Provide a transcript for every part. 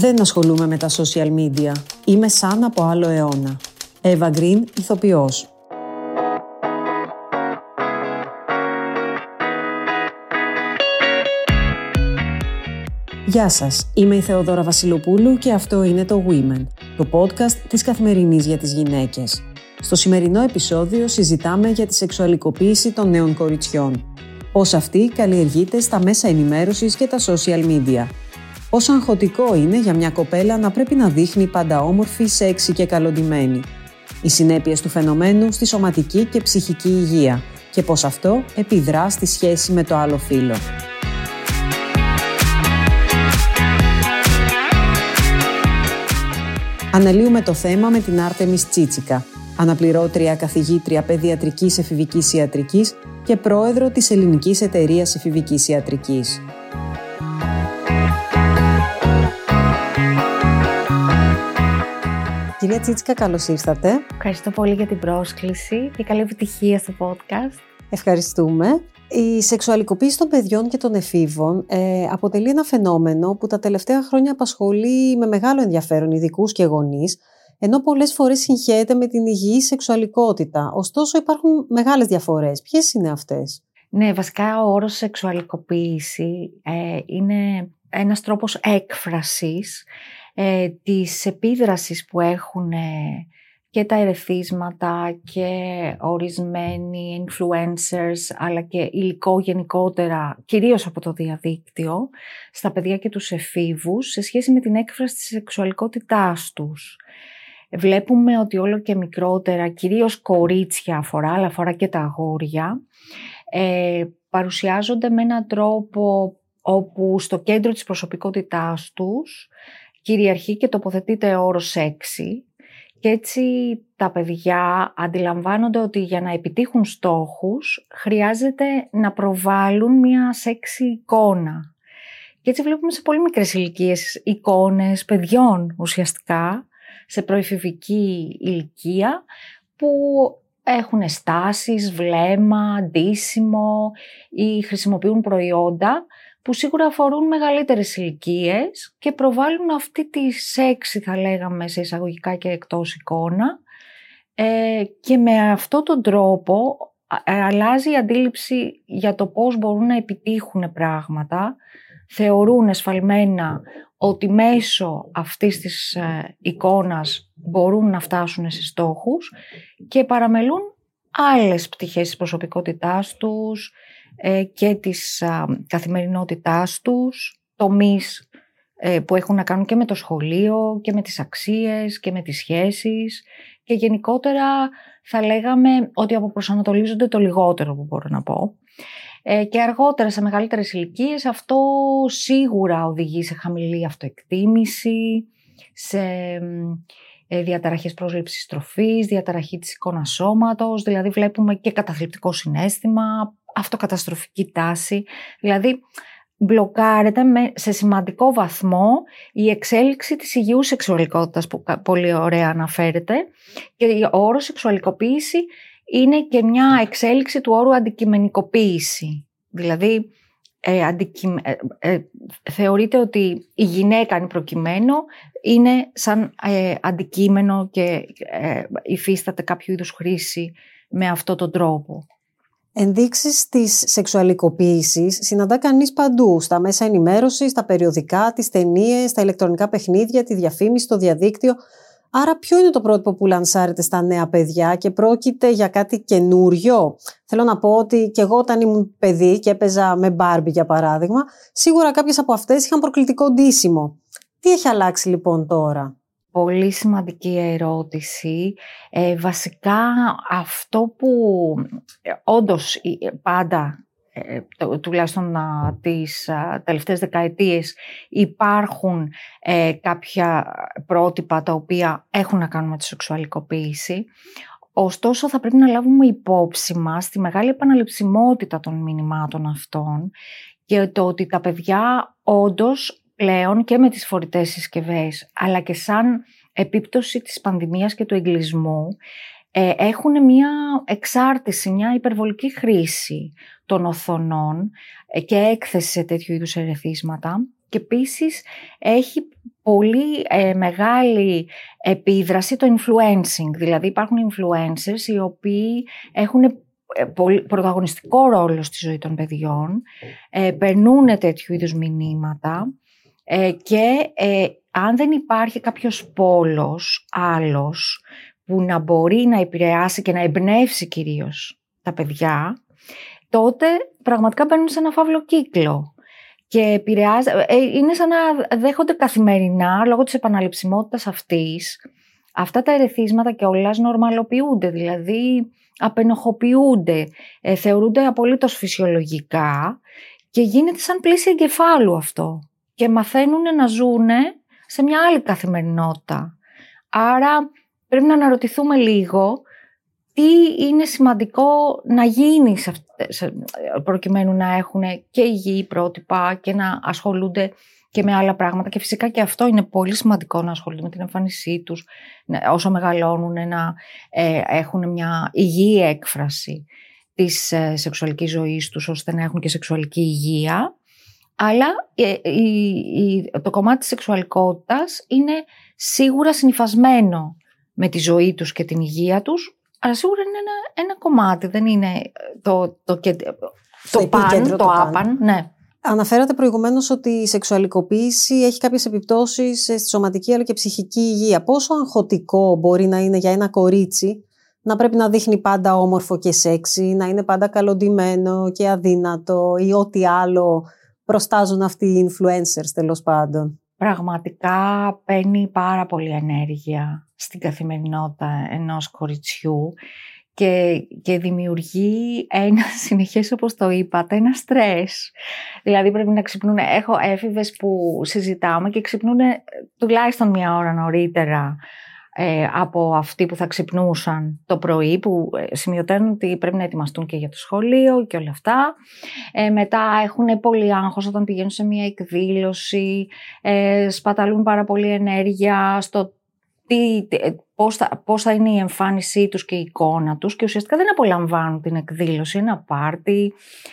Δεν ασχολούμαι με τα social media. Είμαι σαν από άλλο αιώνα. Εύα Γκριν, ηθοποιός. Γεια σας, είμαι η Θεοδόρα Βασιλοπούλου και αυτό είναι το Women, το podcast της Καθημερινής για τις γυναίκες. Στο σημερινό επεισόδιο συζητάμε για τη σεξουαλικοποίηση των νέων κοριτσιών. Πώς αυτή καλλιεργείται στα μέσα ενημέρωσης και τα social media – Πόσο αγχωτικό είναι για μια κοπέλα να πρέπει να δείχνει πάντα όμορφη, σεξι και καλοντημένη. Οι συνέπειες του φαινομένου στη σωματική και ψυχική υγεία και πώς αυτό επιδρά στη σχέση με το άλλο φύλλο. Αναλύουμε το θέμα με την Άρτεμις Τσίτσικα, αναπληρώτρια καθηγήτρια παιδιατρικής εφηβικής ιατρικής και πρόεδρο της Ελληνικής Εταιρείας Εφηβικής Ιατρικής. Κυρία Τσίτσικα, καλώς ήρθατε. Ευχαριστώ πολύ για την πρόσκληση και καλή επιτυχία στο podcast. Ευχαριστούμε. Η σεξουαλικοποίηση των παιδιών και των εφήβων ε, αποτελεί ένα φαινόμενο που τα τελευταία χρόνια απασχολεί με μεγάλο ενδιαφέρον ειδικούς και γονείς, ενώ πολλές φορές συγχαίεται με την υγιή σεξουαλικότητα. Ωστόσο, υπάρχουν μεγάλες διαφορές. Ποιες είναι αυτές, Ναι, βασικά ο όρος σεξουαλικοποίηση ε, είναι ένας τρόπος έκφρασης ε, της επίδρασης που έχουν ε, και τα ερεθίσματα και ορισμένοι influencers αλλά και υλικό γενικότερα, κυρίως από το διαδίκτυο, στα παιδιά και τους εφήβους σε σχέση με την έκφραση της σεξουαλικότητάς τους. Βλέπουμε ότι όλο και μικρότερα, κυρίως κορίτσια αφορά, αλλά αφορά και τα αγόρια, ε, παρουσιάζονται με έναν τρόπο όπου στο κέντρο της προσωπικότητάς τους κυριαρχεί και τοποθετείται ο όρος σεξι και έτσι τα παιδιά αντιλαμβάνονται ότι για να επιτύχουν στόχους χρειάζεται να προβάλλουν μια σεξι εικόνα. Και έτσι βλέπουμε σε πολύ μικρές ηλικίες εικόνες παιδιών ουσιαστικά, σε προεφηβική ηλικία, που έχουν στάσεις, βλέμμα, αντίσιμο ή χρησιμοποιούν προϊόντα που σίγουρα αφορούν μεγαλύτερες ηλικίες και προβάλλουν αυτή τη σέξη θα λέγαμε σε εισαγωγικά και εκτός εικόνα. Ε, και με αυτόν τον τρόπο ε, αλλάζει η αντίληψη για το πώς μπορούν να επιτύχουν πράγματα. Θεωρούν εσφαλμένα ότι μέσω αυτής της ε, εικόνας μπορούν να φτάσουν σε στόχους και παραμελούν άλλες πτυχές της προσωπικότητάς τους, ε, και της καθημερινότητάς τους, τομείς ε, που έχουν να κάνουν και με το σχολείο και με τις αξίες και με τις σχέσεις και γενικότερα θα λέγαμε ότι αποπροσανατολίζονται το λιγότερο που μπορώ να πω. Ε, και αργότερα σε μεγαλύτερες ηλικίες αυτό σίγουρα οδηγεί σε χαμηλή αυτοεκτίμηση, σε διαταραχές πρόσληψης τροφής, διαταραχή της εικόνας σώματος, δηλαδή βλέπουμε και καταθλιπτικό συνέστημα, αυτοκαταστροφική τάση. Δηλαδή, μπλοκάρεται με, σε σημαντικό βαθμό η εξέλιξη της υγιούς σεξουαλικότητας που πολύ ωραία αναφέρεται και ο όρος σεξουαλικοποίηση είναι και μια εξέλιξη του όρου αντικειμενικοποίηση. Δηλαδή, ε, ε, ε, θεωρείται ότι η γυναίκα είναι προκειμένο είναι σαν ε, αντικείμενο και υφίσταται κάποιο είδους χρήση με αυτόν τον τρόπο. Ενδείξεις της σεξουαλικοποίησης συναντά κανείς παντού, στα μέσα ενημέρωσης, στα περιοδικά, τις ταινίες, στα ηλεκτρονικά παιχνίδια, τη διαφήμιση, το διαδίκτυο. Άρα ποιο είναι το πρότυπο που λανσάρεται στα νέα παιδιά και πρόκειται για κάτι καινούριο; Θέλω να πω ότι και εγώ όταν ήμουν παιδί και έπαιζα με μπάρμπι για παράδειγμα, σίγουρα κάποιες από αυτές είχαν προκλητικό ντύσιμο. Τι έχει αλλάξει λοιπόν τώρα; Πολύ σημαντική ερώτηση. Ε, βασικά αυτό που ε, όντως ε, πάντα ε, τουλάχιστον τις τελευταίες δεκαετίες υπάρχουν κάποια πρότυπα τα οποία έχουν να κάνουν με τη σεξουαλικοποίηση. Ωστόσο θα πρέπει να λάβουμε υπόψη μας τη μεγάλη επαναληψιμότητα των μηνυμάτων αυτών και το ότι τα παιδιά όντως πλέον και με τις φορητές συσκευές, αλλά και σαν επίπτωση της πανδημίας και του εγκλισμού, ε, έχουν μια εξάρτηση, μια υπερβολική χρήση των οθονών ε, και έκθεση σε τέτοιου είδους ερεθίσματα και επίσης έχει πολύ ε, μεγάλη επίδραση το influencing. Δηλαδή υπάρχουν influencers οι οποίοι έχουν ε, πρωταγωνιστικό ρόλο στη ζωή των παιδιών, ε, περνούν τέτοιου είδους μηνύματα ε, και ε, αν δεν υπάρχει κάποιος πόλος άλλος που να μπορεί να επηρεάσει και να εμπνεύσει κυρίως τα παιδιά, τότε πραγματικά μπαίνουν σε ένα φαύλο κύκλο. Και επηρεάζει, ε, είναι σαν να δέχονται καθημερινά, λόγω της επαναληψιμότητας αυτής, αυτά τα ερεθίσματα και όλα νορμαλοποιούνται, δηλαδή απενοχοποιούνται, ε, θεωρούνται απολύτως φυσιολογικά και γίνεται σαν πλήση εγκεφάλου αυτό. Και μαθαίνουν να ζούνε σε μια άλλη καθημερινότητα. Άρα πρέπει να αναρωτηθούμε λίγο τι είναι σημαντικό να γίνει σε, προκειμένου να έχουν και υγιή πρότυπα και να ασχολούνται και με άλλα πράγματα και φυσικά και αυτό είναι πολύ σημαντικό να ασχολούνται με την εμφάνισή τους όσο μεγαλώνουν να ε, έχουν μια υγιή έκφραση της ε, σεξουαλικής ζωής τους ώστε να έχουν και σεξουαλική υγεία αλλά ε, το κομμάτι της σεξουαλικότητας είναι σίγουρα συνειφασμένο με τη ζωή τους και την υγεία τους, αλλά σίγουρα είναι ένα, ένα κομμάτι, δεν είναι το, το, το, το παν, το, το άπαν. Ναι. Αναφέρατε προηγουμένως ότι η σεξουαλικοποίηση έχει κάποιες επιπτώσεις στη σωματική αλλά και ψυχική υγεία. Πόσο αγχωτικό μπορεί να είναι για ένα κορίτσι να πρέπει να δείχνει πάντα όμορφο και σεξι, να είναι πάντα καλοντημένο και αδύνατο ή ό,τι άλλο προστάζουν αυτοί οι influencers τέλος πάντων. Πραγματικά παίρνει πάρα πολύ ενέργεια στην καθημερινότητα ενός κοριτσιού και, και δημιουργεί ένα συνεχές, όπως το είπατε, ένα στρες. Δηλαδή πρέπει να ξυπνούν, έχω έφηβες που συζητάμε και ξυπνούν τουλάχιστον μια ώρα νωρίτερα ε, από αυτοί που θα ξυπνούσαν το πρωί, που ε, σημειωτέρουν ότι πρέπει να ετοιμαστούν και για το σχολείο και όλα αυτά. Ε, μετά έχουν πολύ άγχος όταν πηγαίνουν σε μια εκδήλωση, ε, σπαταλούν πάρα πολύ ενέργεια στο τι, πώς, θα, πώς θα είναι η εμφάνισή τους και η εικόνα τους και ουσιαστικά δεν απολαμβάνουν την εκδήλωση, ένα πάρτι,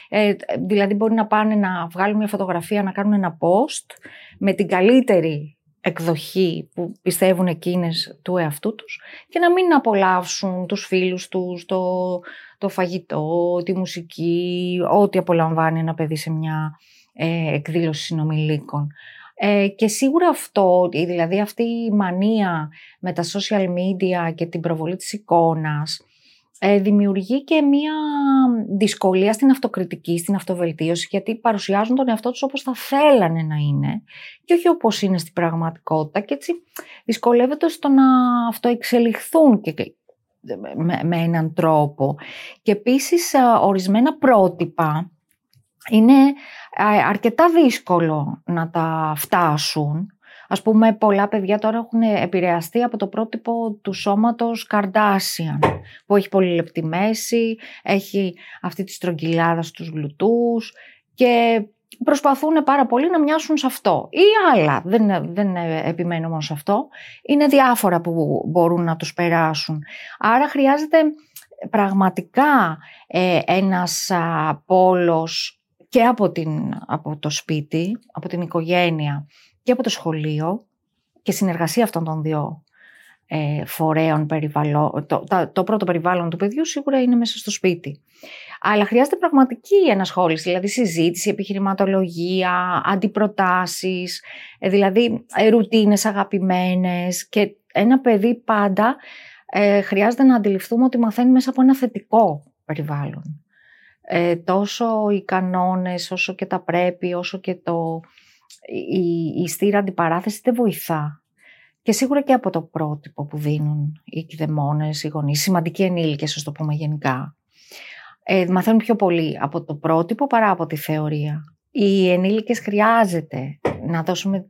ε, δηλαδή μπορεί να πάνε να βγάλουν μια φωτογραφία, να κάνουν ένα post με την καλύτερη εκδοχή που πιστεύουν εκείνες του εαυτού τους και να μην απολαύσουν τους φίλους τους, το, το φαγητό, τη μουσική, ό,τι απολαμβάνει ένα παιδί σε μια ε, εκδήλωση συνομιλίκων. Ε, και σίγουρα αυτό, δηλαδή αυτή η μανία με τα social media και την προβολή της εικόνας, ε, δημιουργεί και μία δυσκολία στην αυτοκριτική, στην αυτοβελτίωση, γιατί παρουσιάζουν τον εαυτό τους όπως θα θέλανε να είναι και όχι όπως είναι στην πραγματικότητα και έτσι δυσκολεύεται στο να αυτοεξελιχθούν και, με, με έναν τρόπο. Και επίσης ορισμένα πρότυπα είναι αρκετά δύσκολο να τα φτάσουν Ας πούμε, πολλά παιδιά τώρα έχουν επηρεαστεί από το πρότυπο του σώματος Καρδάσιαν, που έχει πολύ λεπτή μέση, έχει αυτή τη στρογγυλάδα στους γλουτούς και προσπαθούν πάρα πολύ να μοιάσουν σε αυτό. Ή άλλα, δεν, δεν επιμένω μόνο σε αυτό. Είναι διάφορα που μπορούν να τους περάσουν. Άρα χρειάζεται πραγματικά ε, ένας α, πόλος και από, την, από το σπίτι, από την οικογένεια και από το σχολείο και συνεργασία αυτών των δύο ε, φορέων περιβαλλον, το, το, πρώτο περιβάλλον του παιδιού σίγουρα είναι μέσα στο σπίτι. Αλλά χρειάζεται πραγματική ενασχόληση, δηλαδή συζήτηση, επιχειρηματολογία, αντιπροτάσεις, ε, δηλαδή ε, ρουτίνες αγαπημένες και ένα παιδί πάντα ε, χρειάζεται να αντιληφθούμε ότι μαθαίνει μέσα από ένα θετικό περιβάλλον. Ε, τόσο οι κανόνες, όσο και τα πρέπει, όσο και το, η, η στήρα αντιπαράθεση δεν βοηθά. Και σίγουρα και από το πρότυπο που δίνουν οι κηδεμόνες, οι γονείς, σημαντικοί ενήλικες, ας το πούμε γενικά. Ε, μαθαίνουν πιο πολύ από το πρότυπο παρά από τη θεωρία. Οι ενήλικες χρειάζεται να δώσουμε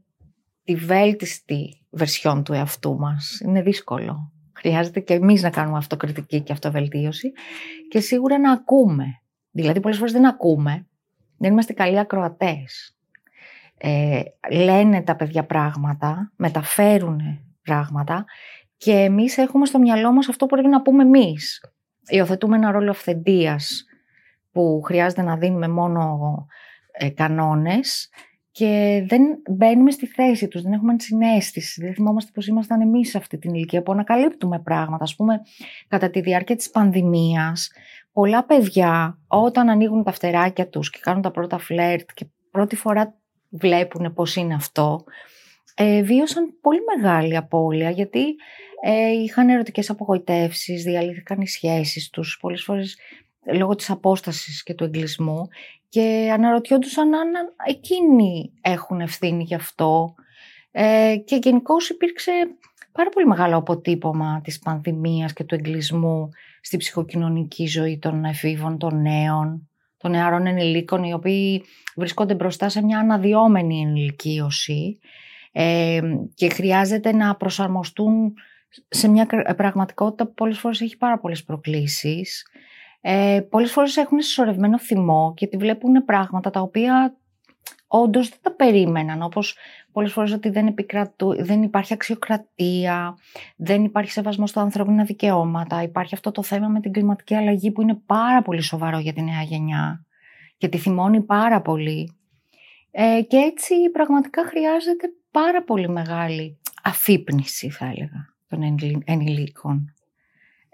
τη βέλτιστη βερσιόν του εαυτού μας. Είναι δύσκολο. Χρειάζεται και εμείς να κάνουμε αυτοκριτική και αυτοβελτίωση και σίγουρα να ακούμε. Δηλαδή πολλές φορές δεν ακούμε, δεν είμαστε καλοί ακροατές ε, λένε τα παιδιά πράγματα, μεταφέρουν πράγματα και εμείς έχουμε στο μυαλό μας αυτό που πρέπει να πούμε εμείς. Υιοθετούμε ένα ρόλο αυθεντίας που χρειάζεται να δίνουμε μόνο ε, κανόνες και δεν μπαίνουμε στη θέση τους, δεν έχουμε συνέστηση, δεν θυμόμαστε πως ήμασταν εμείς σε αυτή την ηλικία που ανακαλύπτουμε πράγματα. Ας πούμε, κατά τη διάρκεια της πανδημίας, πολλά παιδιά όταν ανοίγουν τα φτεράκια τους και κάνουν τα πρώτα φλερτ και πρώτη φορά βλέπουν πώς είναι αυτό, ε, βίωσαν πολύ μεγάλη απώλεια γιατί ε, είχαν ερωτικές απογοητεύσεις, διαλύθηκαν οι σχέσεις τους, πολλές φορές λόγω της απόστασης και του εγκλισμού και αναρωτιόντουσαν αν εκείνοι έχουν ευθύνη γι' αυτό. Ε, και γενικώ υπήρξε πάρα πολύ μεγάλο αποτύπωμα της πανδημίας και του εγκλισμού στη ψυχοκοινωνική ζωή των εφήβων, των νέων, των νεαρών ενηλίκων, οι οποίοι βρισκόνται μπροστά σε μια αναδυόμενη ενηλικίωση ε, και χρειάζεται να προσαρμοστούν σε μια πραγματικότητα που πολλές φορές έχει πάρα πολλές προκλήσεις. Ε, πολλές φορές έχουν συσσωρευμένο θυμό και τη βλέπουν πράγματα τα οποία όντως δεν τα περίμεναν, όπως πολλές φορές ότι δεν, δεν υπάρχει αξιοκρατία, δεν υπάρχει σεβασμός στα ανθρώπινα δικαιώματα, υπάρχει αυτό το θέμα με την κλιματική αλλαγή που είναι πάρα πολύ σοβαρό για τη νέα γενιά και τη θυμώνει πάρα πολύ. Ε, και έτσι πραγματικά χρειάζεται πάρα πολύ μεγάλη αφύπνιση θα έλεγα των ενηλίκων.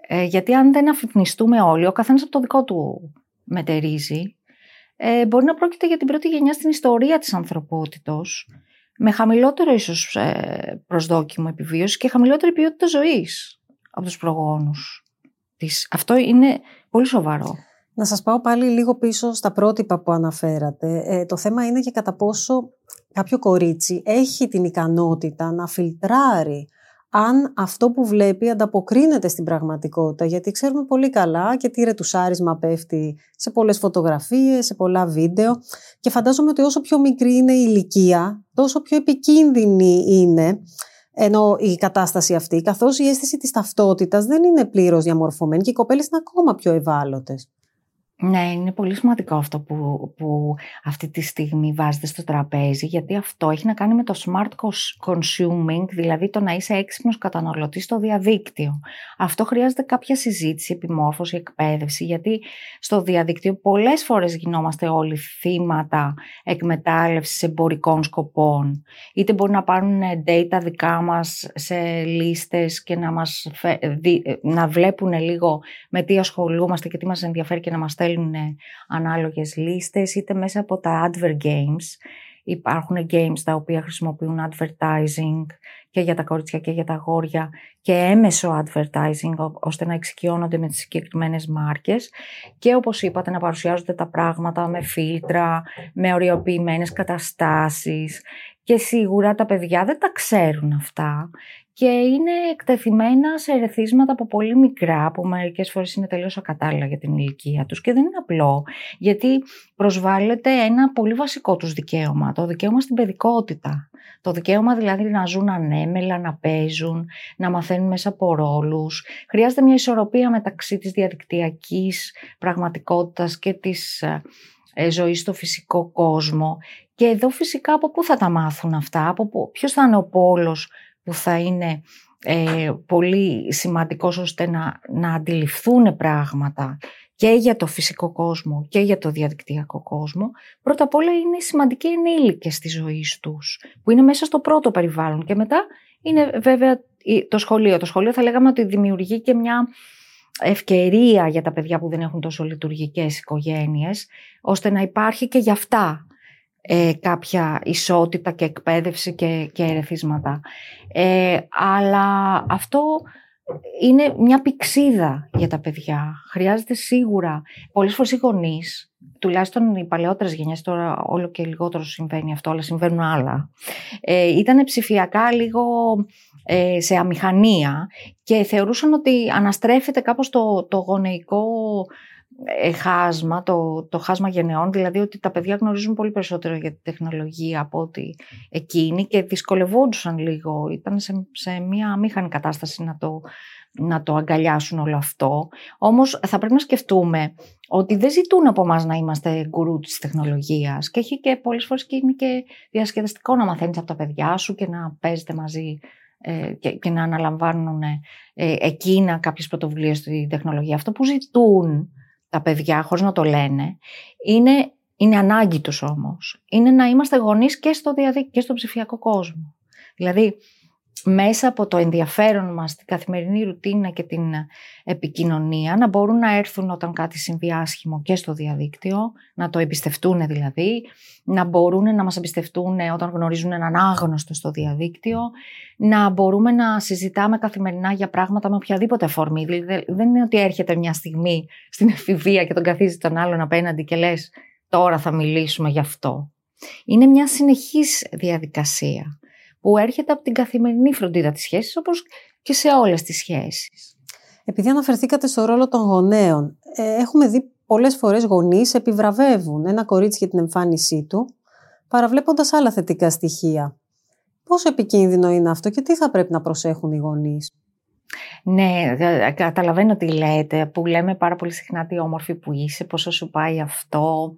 Ε, γιατί αν δεν αφυπνιστούμε όλοι, ο καθένας από το δικό του μετερίζει, ε, μπορεί να πρόκειται για την πρώτη γενιά στην ιστορία της ανθρωπότητος, με χαμηλότερο ίσως ε, προσδόκιμο επιβίωσης και χαμηλότερη ποιότητα ζωής από τους προγόνους της. Αυτό είναι πολύ σοβαρό. Να σας πάω πάλι λίγο πίσω στα πρότυπα που αναφέρατε. Ε, το θέμα είναι και κατά πόσο κάποιο κορίτσι έχει την ικανότητα να φιλτράρει αν αυτό που βλέπει ανταποκρίνεται στην πραγματικότητα. Γιατί ξέρουμε πολύ καλά και τι ρετουσάρισμα πέφτει σε πολλές φωτογραφίες, σε πολλά βίντεο και φαντάζομαι ότι όσο πιο μικρή είναι η ηλικία, τόσο πιο επικίνδυνη είναι ενώ η κατάσταση αυτή, καθώς η αίσθηση της ταυτότητας δεν είναι πλήρως διαμορφωμένη και οι κοπέλες είναι ακόμα πιο ευάλωτες. Ναι, είναι πολύ σημαντικό αυτό που, που αυτή τη στιγμή βάζετε στο τραπέζι, γιατί αυτό έχει να κάνει με το smart consuming, δηλαδή το να είσαι έξυπνος καταναλωτής στο διαδίκτυο. Αυτό χρειάζεται κάποια συζήτηση, επιμόρφωση, εκπαίδευση, γιατί στο διαδίκτυο πολλές φορές γινόμαστε όλοι θύματα εκμετάλλευσης εμπορικών σκοπών. Είτε μπορεί να πάρουν data δικά μας σε λίστες και να, μας, να βλέπουν λίγο με τι ασχολούμαστε και τι μας ενδιαφέρει και να μας στέλνουν ανάλογες λίστες, είτε μέσα από τα advert games. Υπάρχουν games τα οποία χρησιμοποιούν advertising και για τα κορίτσια και για τα αγόρια και έμεσο advertising ώστε να εξοικειώνονται με τις συγκεκριμένες μάρκες. Και όπως είπατε να παρουσιάζονται τα πράγματα με φίλτρα, με οριοποιημένες καταστάσεις. Και σίγουρα τα παιδιά δεν τα ξέρουν αυτά και είναι εκτεθειμένα σε ερεθίσματα από πολύ μικρά, που μερικές φορές είναι τελείως ακατάλληλα για την ηλικία τους και δεν είναι απλό, γιατί προσβάλλεται ένα πολύ βασικό τους δικαίωμα, το δικαίωμα στην παιδικότητα. Το δικαίωμα δηλαδή να ζουν ανέμελα, να παίζουν, να μαθαίνουν μέσα από ρόλους. Χρειάζεται μια ισορροπία μεταξύ της διαδικτυακής πραγματικότητας και της ε, ε, ζωής στο φυσικό κόσμο. Και εδώ φυσικά από πού θα τα μάθουν αυτά, από ποιος θα είναι ο πόλος που θα είναι ε, πολύ σημαντικός ώστε να, να αντιληφθούν πράγματα και για το φυσικό κόσμο και για το διαδικτυακό κόσμο, πρώτα απ' όλα είναι σημαντικοί ενήλικες στη ζωής τους, που είναι μέσα στο πρώτο περιβάλλον και μετά είναι βέβαια το σχολείο. Το σχολείο θα λέγαμε ότι δημιουργεί και μια ευκαιρία για τα παιδιά που δεν έχουν τόσο λειτουργικές οικογένειες, ώστε να υπάρχει και για αυτά ε, κάποια ισότητα και εκπαίδευση και, και ερεθίσματα. Ε, αλλά αυτό είναι μια πηξίδα για τα παιδιά. Χρειάζεται σίγουρα πολλές φορές οι γονείς, τουλάχιστον οι παλαιότερες γενιές, τώρα όλο και λιγότερο συμβαίνει αυτό, αλλά συμβαίνουν άλλα. Ε, ήταν ψηφιακά λίγο ε, σε αμηχανία και θεωρούσαν ότι αναστρέφεται κάπως το, το γονεϊκό ε, χάσμα, το, το χάσμα γενεών, δηλαδή ότι τα παιδιά γνωρίζουν πολύ περισσότερο για τη τεχνολογία από ότι εκείνοι και δυσκολευόντουσαν λίγο, ήταν σε, σε μια αμήχανη κατάσταση να το, να το αγκαλιάσουν όλο αυτό. Όμως θα πρέπει να σκεφτούμε ότι δεν ζητούν από εμάς να είμαστε γκουρού της τεχνολογίας και έχει και πολλές φορές και είναι και διασκεδαστικό να μαθαίνεις από τα παιδιά σου και να παίζετε μαζί ε, και, και να αναλαμβάνουν ε, εκείνα κάποιες πρωτοβουλίες στη τεχνολογία. Αυτό που ζητούν τα παιδιά, χωρίς να το λένε, είναι είναι ανάγκη τους όμως, είναι να είμαστε γονείς και στο διαδίκτυο και στο ψηφιακό κόσμο. Δηλαδή, μέσα από το ενδιαφέρον μας, την καθημερινή ρουτίνα και την επικοινωνία, να μπορούν να έρθουν όταν κάτι συμβεί άσχημο και στο διαδίκτυο, να το εμπιστευτούν δηλαδή, να μπορούν να μας εμπιστευτούν όταν γνωρίζουν έναν άγνωστο στο διαδίκτυο, να μπορούμε να συζητάμε καθημερινά για πράγματα με οποιαδήποτε αφορμή. Δηλαδή, δεν είναι ότι έρχεται μια στιγμή στην εφηβεία και τον καθίζεις τον άλλον απέναντι και λες τώρα θα μιλήσουμε γι' αυτό. Είναι μια συνεχής διαδικασία που έρχεται από την καθημερινή φροντίδα της σχέσης, όπως και σε όλες τις σχέσεις. Επειδή αναφερθήκατε στο ρόλο των γονέων, ε, έχουμε δει πολλές φορές γονείς επιβραβεύουν ένα κορίτσι για την εμφάνισή του, παραβλέποντας άλλα θετικά στοιχεία. Πόσο επικίνδυνο είναι αυτό και τι θα πρέπει να προσέχουν οι γονείς; Ναι, καταλαβαίνω τι λέτε, που λέμε πάρα πολύ συχνά τι όμορφη που είσαι, πόσο σου πάει αυτό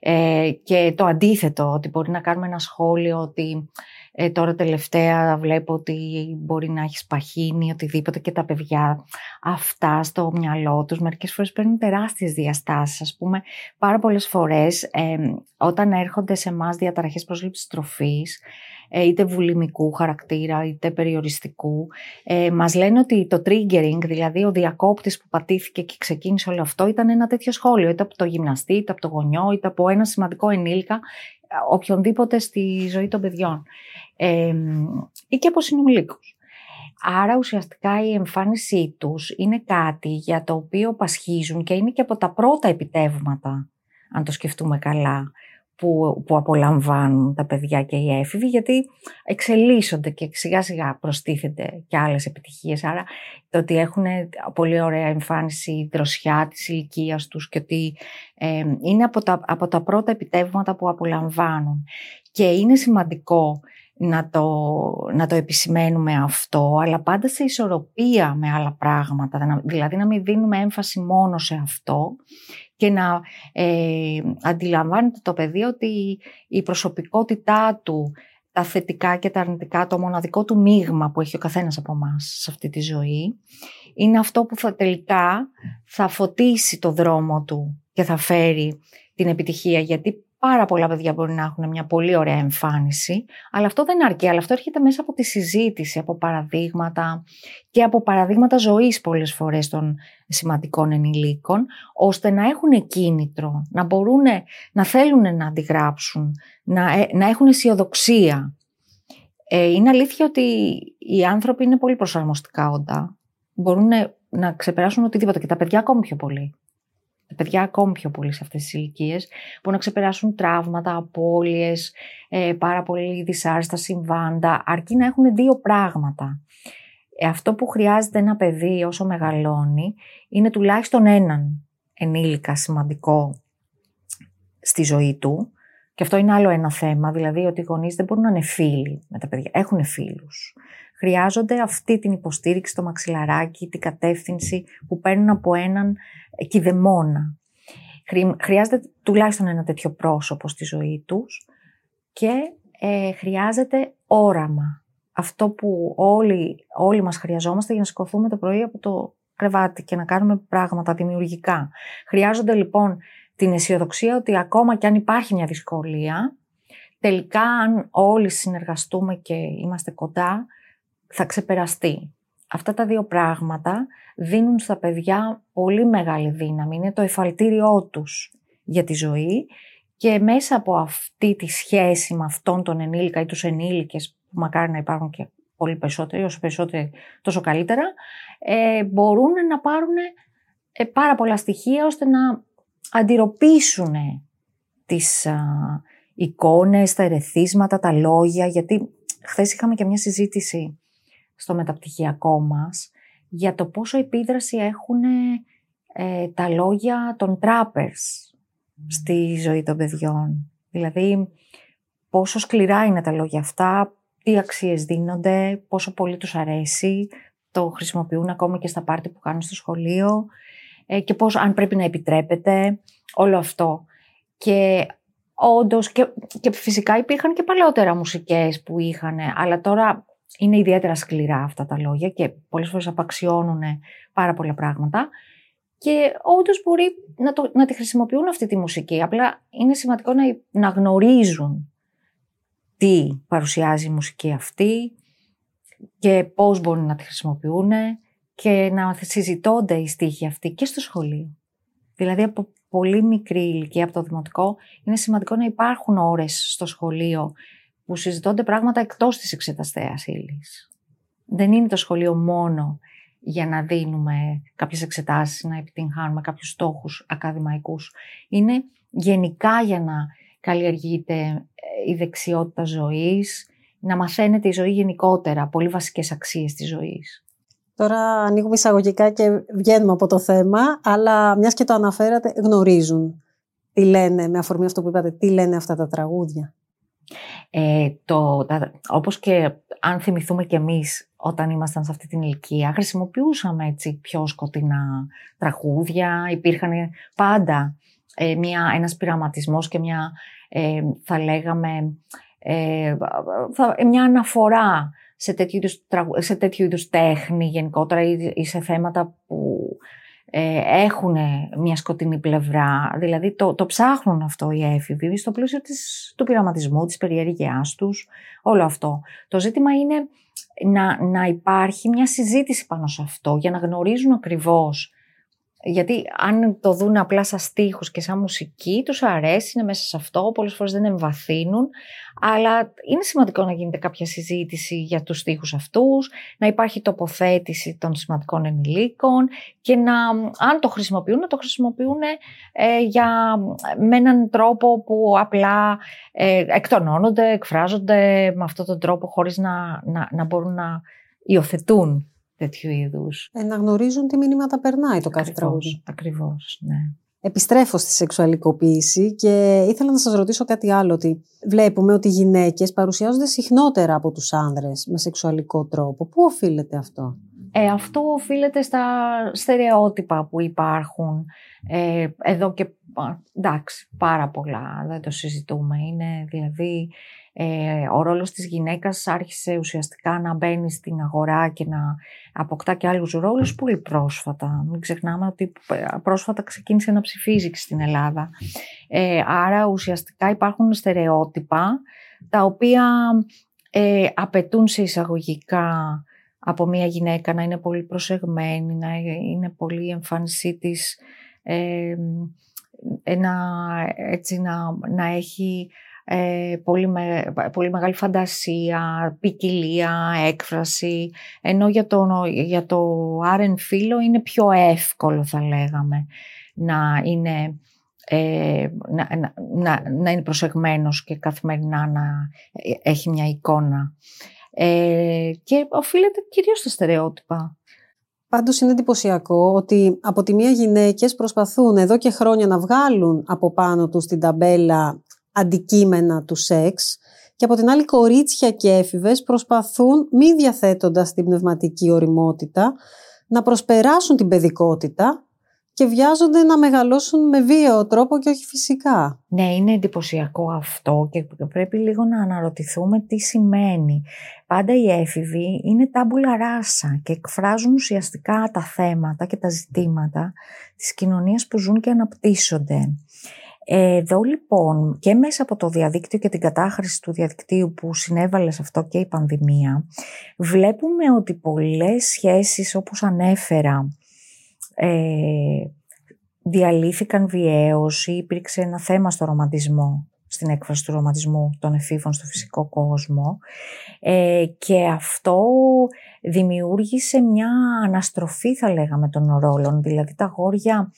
ε, και το αντίθετο, ότι μπορεί να κάνουμε ένα σχόλιο ότι ε, τώρα τελευταία βλέπω ότι μπορεί να έχεις παχύνει, οτιδήποτε και τα παιδιά αυτά στο μυαλό τους μερικές φορές παίρνουν τεράστιες διαστάσεις. Ας πούμε, πάρα πολλές φορές ε, όταν έρχονται σε εμάς διαταραχές προσλήψης τροφής, ε, είτε βουλημικού χαρακτήρα είτε περιοριστικού. Ε, μας λένε ότι το triggering, δηλαδή ο διακόπτης που πατήθηκε και ξεκίνησε όλο αυτό ήταν ένα τέτοιο σχόλιο, είτε από το γυμναστή, είτε από το γονιό, είτε από ένα σημαντικό ενήλικα, οποιονδήποτε στη ζωή των παιδιών ε, ή και από συνομιλίκους. Άρα ουσιαστικά η εμφάνισή τους είναι κάτι για το οποίο πασχίζουν και είναι και από τα πρώτα επιτεύγματα, αν το σκεφτούμε καλά, που, που απολαμβάνουν τα παιδιά και οι έφηβοι, γιατί εξελίσσονται και σιγά σιγά προστίθενται και άλλες επιτυχίες. Άρα το ότι έχουν πολύ ωραία εμφάνιση δροσιά της ηλικίας τους και ότι είναι από τα, από τα πρώτα επιτεύγματα που απολαμβάνουν. Και είναι σημαντικό να το, να το επισημαίνουμε αυτό, αλλά πάντα σε ισορροπία με άλλα πράγματα, δηλαδή να μην δίνουμε έμφαση μόνο σε αυτό και να ε, αντιλαμβάνεται το παιδί ότι η προσωπικότητά του, τα θετικά και τα αρνητικά, το μοναδικό του μείγμα που έχει ο καθένας από εμάς σε αυτή τη ζωή, είναι αυτό που θα τελικά θα φωτίσει το δρόμο του και θα φέρει την επιτυχία. Γιατί Πάρα πολλά παιδιά μπορεί να έχουν μια πολύ ωραία εμφάνιση, αλλά αυτό δεν αρκεί. Αλλά αυτό έρχεται μέσα από τη συζήτηση, από παραδείγματα και από παραδείγματα ζωής πολλές φορές των σημαντικών ενηλίκων, ώστε να έχουν κίνητρο, να μπορούν να θέλουν να αντιγράψουν, να, ε, να έχουν αισιοδοξία. Ε, είναι αλήθεια ότι οι άνθρωποι είναι πολύ προσαρμοστικά όντα. Μπορούν να ξεπεράσουν οτιδήποτε και τα παιδιά ακόμη πιο πολύ τα παιδιά ακόμη πιο πολύ σε αυτές τις ηλικίες, που να ξεπεράσουν τραύματα, απώλειες, ε, πάρα πολύ δυσάρεστα συμβάντα, αρκεί να έχουν δύο πράγματα. Ε, αυτό που χρειάζεται ένα παιδί όσο μεγαλώνει είναι τουλάχιστον έναν ενήλικα σημαντικό στη ζωή του και αυτό είναι άλλο ένα θέμα, δηλαδή ότι οι γονείς δεν μπορούν να είναι φίλοι με τα παιδιά, έχουν φίλους χρειάζονται αυτή την υποστήριξη στο μαξιλαράκι, την κατεύθυνση που παίρνουν από έναν κηδεμόνα. Χρειάζεται τουλάχιστον ένα τέτοιο πρόσωπο στη ζωή τους και ε, χρειάζεται όραμα. Αυτό που όλοι, όλοι μας χρειαζόμαστε για να σηκωθούμε το πρωί από το κρεβάτι και να κάνουμε πράγματα δημιουργικά. Χρειάζονται λοιπόν την αισιοδοξία ότι ακόμα και αν υπάρχει μια δυσκολία, τελικά αν όλοι συνεργαστούμε και είμαστε κοντά, θα ξεπεραστεί. Αυτά τα δύο πράγματα δίνουν στα παιδιά πολύ μεγάλη δύναμη. Είναι το εφαλτήριό τους για τη ζωή και μέσα από αυτή τη σχέση με αυτόν τον ενήλικα ή τους ενήλικες, που μακάρι να υπάρχουν και πολύ περισσότεροι, όσο περισσότεροι τόσο καλύτερα, ε, μπορούν να πάρουν ε, πάρα πολλά στοιχεία ώστε να αντιρροπήσουν τις α, εικόνες, τα ερεθίσματα, τα λόγια, γιατί χθες είχαμε και μια συζήτηση στο μεταπτυχιακό μας για το πόσο επίδραση έχουν ε, τα λόγια των trappers στη ζωή των παιδιών. Δηλαδή, πόσο σκληρά είναι τα λόγια αυτά, τι αξίες δίνονται, πόσο πολύ τους αρέσει, το χρησιμοποιούν ακόμη και στα πάρτι που κάνουν στο σχολείο ε, και πώς, αν πρέπει να επιτρέπεται, όλο αυτό. Και όντως και, και φυσικά υπήρχαν και παλαιότερα μουσικές που είχαν, αλλά τώρα είναι ιδιαίτερα σκληρά αυτά τα λόγια και πολλές φορές απαξιώνουν πάρα πολλά πράγματα. και όντως μπορεί να, το, να τη χρησιμοποιούν αυτή τη μουσική. Απλά είναι σημαντικό να, να γνωρίζουν τι παρουσιάζει η μουσική αυτή και πώς μπορεί να τη χρησιμοποιούν και να συζητώνται οι στίχοι αυτοί και στο σχολείο. Δηλαδή από πολύ μικρή ηλικία, από το δημοτικό, είναι σημαντικό να υπάρχουν ώρες στο σχολείο που συζητώνται πράγματα εκτός της εξεταστέας ύλης. Δεν είναι το σχολείο μόνο για να δίνουμε κάποιες εξετάσεις, να επιτυγχάνουμε κάποιους στόχους ακαδημαϊκούς. Είναι γενικά για να καλλιεργείται ε, η δεξιότητα ζωής, να μαθαίνετε η ζωή γενικότερα, πολύ βασικές αξίες της ζωής. Τώρα ανοίγουμε εισαγωγικά και βγαίνουμε από το θέμα, αλλά μιας και το αναφέρατε, γνωρίζουν τι λένε, με αφορμή αυτό που είπατε, τι λένε αυτά τα τραγούδια. Ε, το, όπως και αν θυμηθούμε κι εμείς όταν ήμασταν σε αυτή την ηλικία, χρησιμοποιούσαμε έτσι πιο σκοτεινά τραγούδια, υπήρχαν πάντα ε, μια, ένας πειραματισμός και μια, ε, θα λέγαμε, ε, μια αναφορά σε τέτοιου, είδους, σε τέτοιου είδους τέχνη γενικότερα ή σε θέματα που ε, έχουν μια σκοτεινή πλευρά. Δηλαδή το, το ψάχνουν αυτό οι έφηβοι στο πλαίσιο της, του πειραματισμού, της περιέργειάς τους, όλο αυτό. Το ζήτημα είναι να, να υπάρχει μια συζήτηση πάνω σε αυτό για να γνωρίζουν ακριβώς γιατί αν το δουν απλά σαν στίχους και σαν μουσική, τους αρέσει, είναι μέσα σε αυτό, πολλές φορές δεν εμβαθύνουν, αλλά είναι σημαντικό να γίνεται κάποια συζήτηση για τους στίχους αυτούς, να υπάρχει τοποθέτηση των σημαντικών ενηλίκων και να, αν το χρησιμοποιούν, να το χρησιμοποιούν ε, για, με έναν τρόπο που απλά ε, εκτονώνονται, εκφράζονται με αυτόν τον τρόπο χωρίς να, να, να μπορούν να υιοθετούν τέτοιου είδους. Ε, να γνωρίζουν τι μηνύματα περνάει το κάθε τραγούδι. Ακριβώς, ναι. Επιστρέφω στη σεξουαλικοποίηση και ήθελα να σας ρωτήσω κάτι άλλο. Ότι βλέπουμε ότι οι γυναίκες παρουσιάζονται συχνότερα από τους άνδρες με σεξουαλικό τρόπο. Πού οφείλεται αυτό; Ε, αυτό οφείλεται στα στερεότυπα που υπάρχουν ε, εδώ και εντάξει, πάρα πολλά, δεν το συζητούμε. Είναι δηλαδή ε, ο ρόλος της γυναίκας άρχισε ουσιαστικά να μπαίνει στην αγορά και να αποκτά και άλλους ρόλους πολύ πρόσφατα. Μην ξεχνάμε ότι πρόσφατα ξεκίνησε να ψηφίζει και στην Ελλάδα. Ε, άρα ουσιαστικά υπάρχουν στερεότυπα τα οποία ε, απαιτούν σε εισαγωγικά από μια γυναίκα να είναι πολύ προσεγμένη, να είναι πολύ εμφάνισή της, ε, έτσι, να, να έχει ε, πολύ, με, πολύ μεγάλη φαντασία, ποικιλία, έκφραση, ενώ για το, για το άρεν φύλλο είναι πιο εύκολο θα λέγαμε να είναι, ε, να, να, να, είναι προσεγμένος και καθημερινά να έχει μια εικόνα. Ε, και οφείλεται κυρίως στα στερεότυπα. Πάντως είναι εντυπωσιακό ότι από τη μία γυναίκες προσπαθούν εδώ και χρόνια να βγάλουν από πάνω τους την ταμπέλα αντικείμενα του σεξ και από την άλλη κορίτσια και έφηβες προσπαθούν μη διαθέτοντας την πνευματική οριμότητα να προσπεράσουν την παιδικότητα και βιάζονται να μεγαλώσουν με βίαιο τρόπο και όχι φυσικά. Ναι, είναι εντυπωσιακό αυτό και πρέπει λίγο να αναρωτηθούμε τι σημαίνει. Πάντα οι έφηβοι είναι τάμπουλα ράσα και εκφράζουν ουσιαστικά τα θέματα και τα ζητήματα της κοινωνίας που ζουν και αναπτύσσονται. Εδώ λοιπόν και μέσα από το διαδίκτυο και την κατάχρηση του διαδικτύου που συνέβαλε σε αυτό και η πανδημία, βλέπουμε ότι πολλές σχέσεις όπως ανέφερα ε, διαλύθηκαν βιαίως ή υπήρξε ένα θέμα στο ρομαντισμό, στην έκφραση του ρομαντισμού των εφήβων στο φυσικό κόσμο. Ε, και αυτό δημιούργησε μια αναστροφή θα λέγαμε των ρόλων, δηλαδή τα γόρια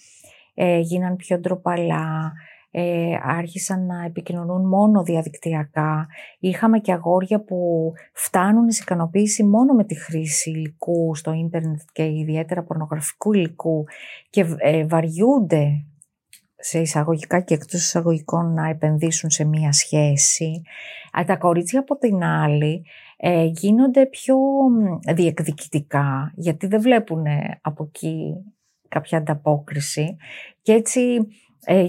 ε, γίναν πιο ντροπαλά, ε, άρχισαν να επικοινωνούν μόνο διαδικτυακά. Είχαμε και αγόρια που φτάνουν σε ικανοποίηση μόνο με τη χρήση υλικού στο ίντερνετ και ιδιαίτερα πορνογραφικού υλικού και ε, βαριούνται σε εισαγωγικά και εκτός εισαγωγικών να επενδύσουν σε μία σχέση. τα κορίτσια από την άλλη ε, γίνονται πιο διεκδικητικά γιατί δεν βλέπουν από εκεί κάποια ανταπόκριση και έτσι ε,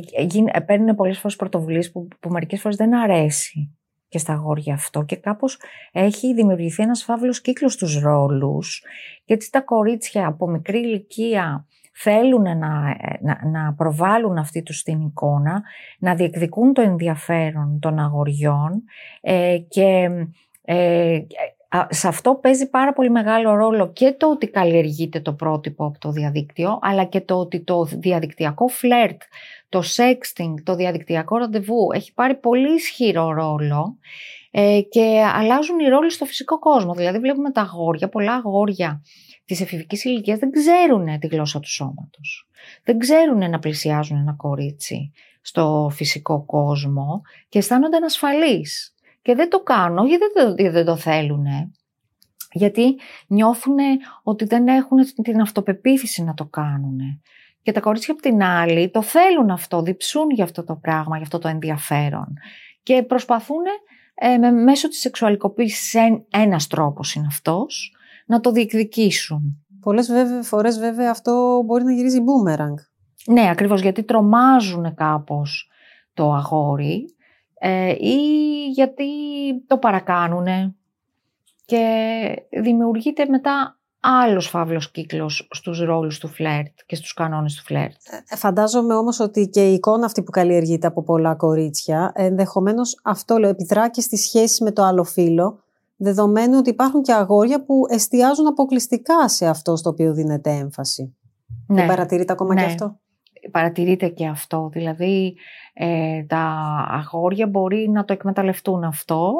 ε, παίρνουν πολλές φορές πρωτοβουλίες που, που μερικές φορές δεν αρέσει και στα αγόρια αυτό και κάπως έχει δημιουργηθεί ένας φαύλος κύκλος στους ρόλους. Και έτσι τα κορίτσια από μικρή ηλικία θέλουν να, να, να προβάλλουν αυτή τους την εικόνα, να διεκδικούν το ενδιαφέρον των αγοριών ε, και ε, σε αυτό παίζει πάρα πολύ μεγάλο ρόλο και το ότι καλλιεργείται το πρότυπο από το διαδίκτυο, αλλά και το ότι το διαδικτυακό φλερτ, το sexting, το διαδικτυακό ραντεβού έχει πάρει πολύ ισχυρό ρόλο ε, και αλλάζουν οι ρόλοι στο φυσικό κόσμο. Δηλαδή βλέπουμε τα αγόρια, πολλά αγόρια της εφηβικής ηλικίας δεν ξέρουν τη γλώσσα του σώματος. Δεν ξέρουν να πλησιάζουν ένα κορίτσι στο φυσικό κόσμο και αισθάνονται ανασφαλείς. Και δεν το κάνουν, γιατί δεν το, δεν το θέλουν. Γιατί νιώθουν ότι δεν έχουν την αυτοπεποίθηση να το κάνουν. Και τα κορίτσια από την άλλη το θέλουν αυτό, διψούν για αυτό το πράγμα, για αυτό το ενδιαφέρον. Και προσπαθούν ε, με, μέσω της σεξουαλικοποίησης, ένας τρόπος είναι αυτός, να το διεκδικήσουν. Πολλές βέβαια, φορές βέβαια αυτό μπορεί να γυρίζει boomerang. Ναι, ακριβώς, γιατί τρομάζουν κάπως το αγόρι ε, ή γιατί το παρακάνουνε και δημιουργείται μετά άλλος φαύλος κύκλος στους ρόλους του φλερτ και στους κανόνες του φλερτ. Ε, φαντάζομαι όμως ότι και η εικόνα αυτή που καλλιεργείται από πολλά κορίτσια, ενδεχομένως αυτό λέω, επιδρά και στη σχέση με το άλλο φύλλο, δεδομένου ότι υπάρχουν και αγόρια που εστιάζουν αποκλειστικά σε αυτό στο οποίο δίνεται έμφαση. Ναι. Δεν παρατηρείτε ακόμα ναι. και αυτό; Παρατηρείται και αυτό. Δηλαδή, ε, τα αγόρια μπορεί να το εκμεταλλευτούν αυτό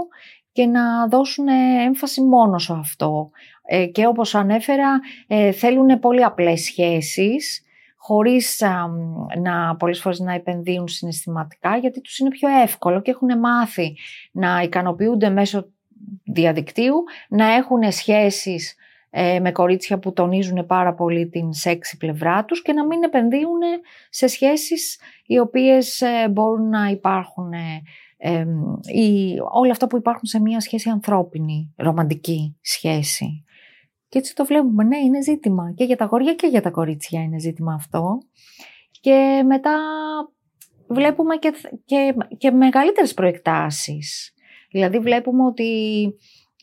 και να δώσουν έμφαση μόνο σε αυτό. Ε, και όπως ανέφερα, ε, θέλουν πολύ απλές σχέσεις, χωρίς να πολλές φορές να επενδύουν συναισθηματικά, γιατί τους είναι πιο εύκολο και έχουν μάθει να ικανοποιούνται μέσω διαδικτύου, να έχουν σχέσεις ε, με κορίτσια που τονίζουν πάρα πολύ την σεξι πλευρά τους και να μην επενδύουν σε σχέσεις οι οποίες ε, μπορούν να υπάρχουν ε, ή όλα αυτά που υπάρχουν σε μια σχέση ανθρώπινη, ρομαντική σχέση. Και έτσι το βλέπουμε, ναι, είναι ζήτημα και για τα γόρια και για τα κορίτσια είναι ζήτημα αυτό. Και μετά βλέπουμε και, και, και μεγαλύτερες προεκτάσεις. Δηλαδή βλέπουμε ότι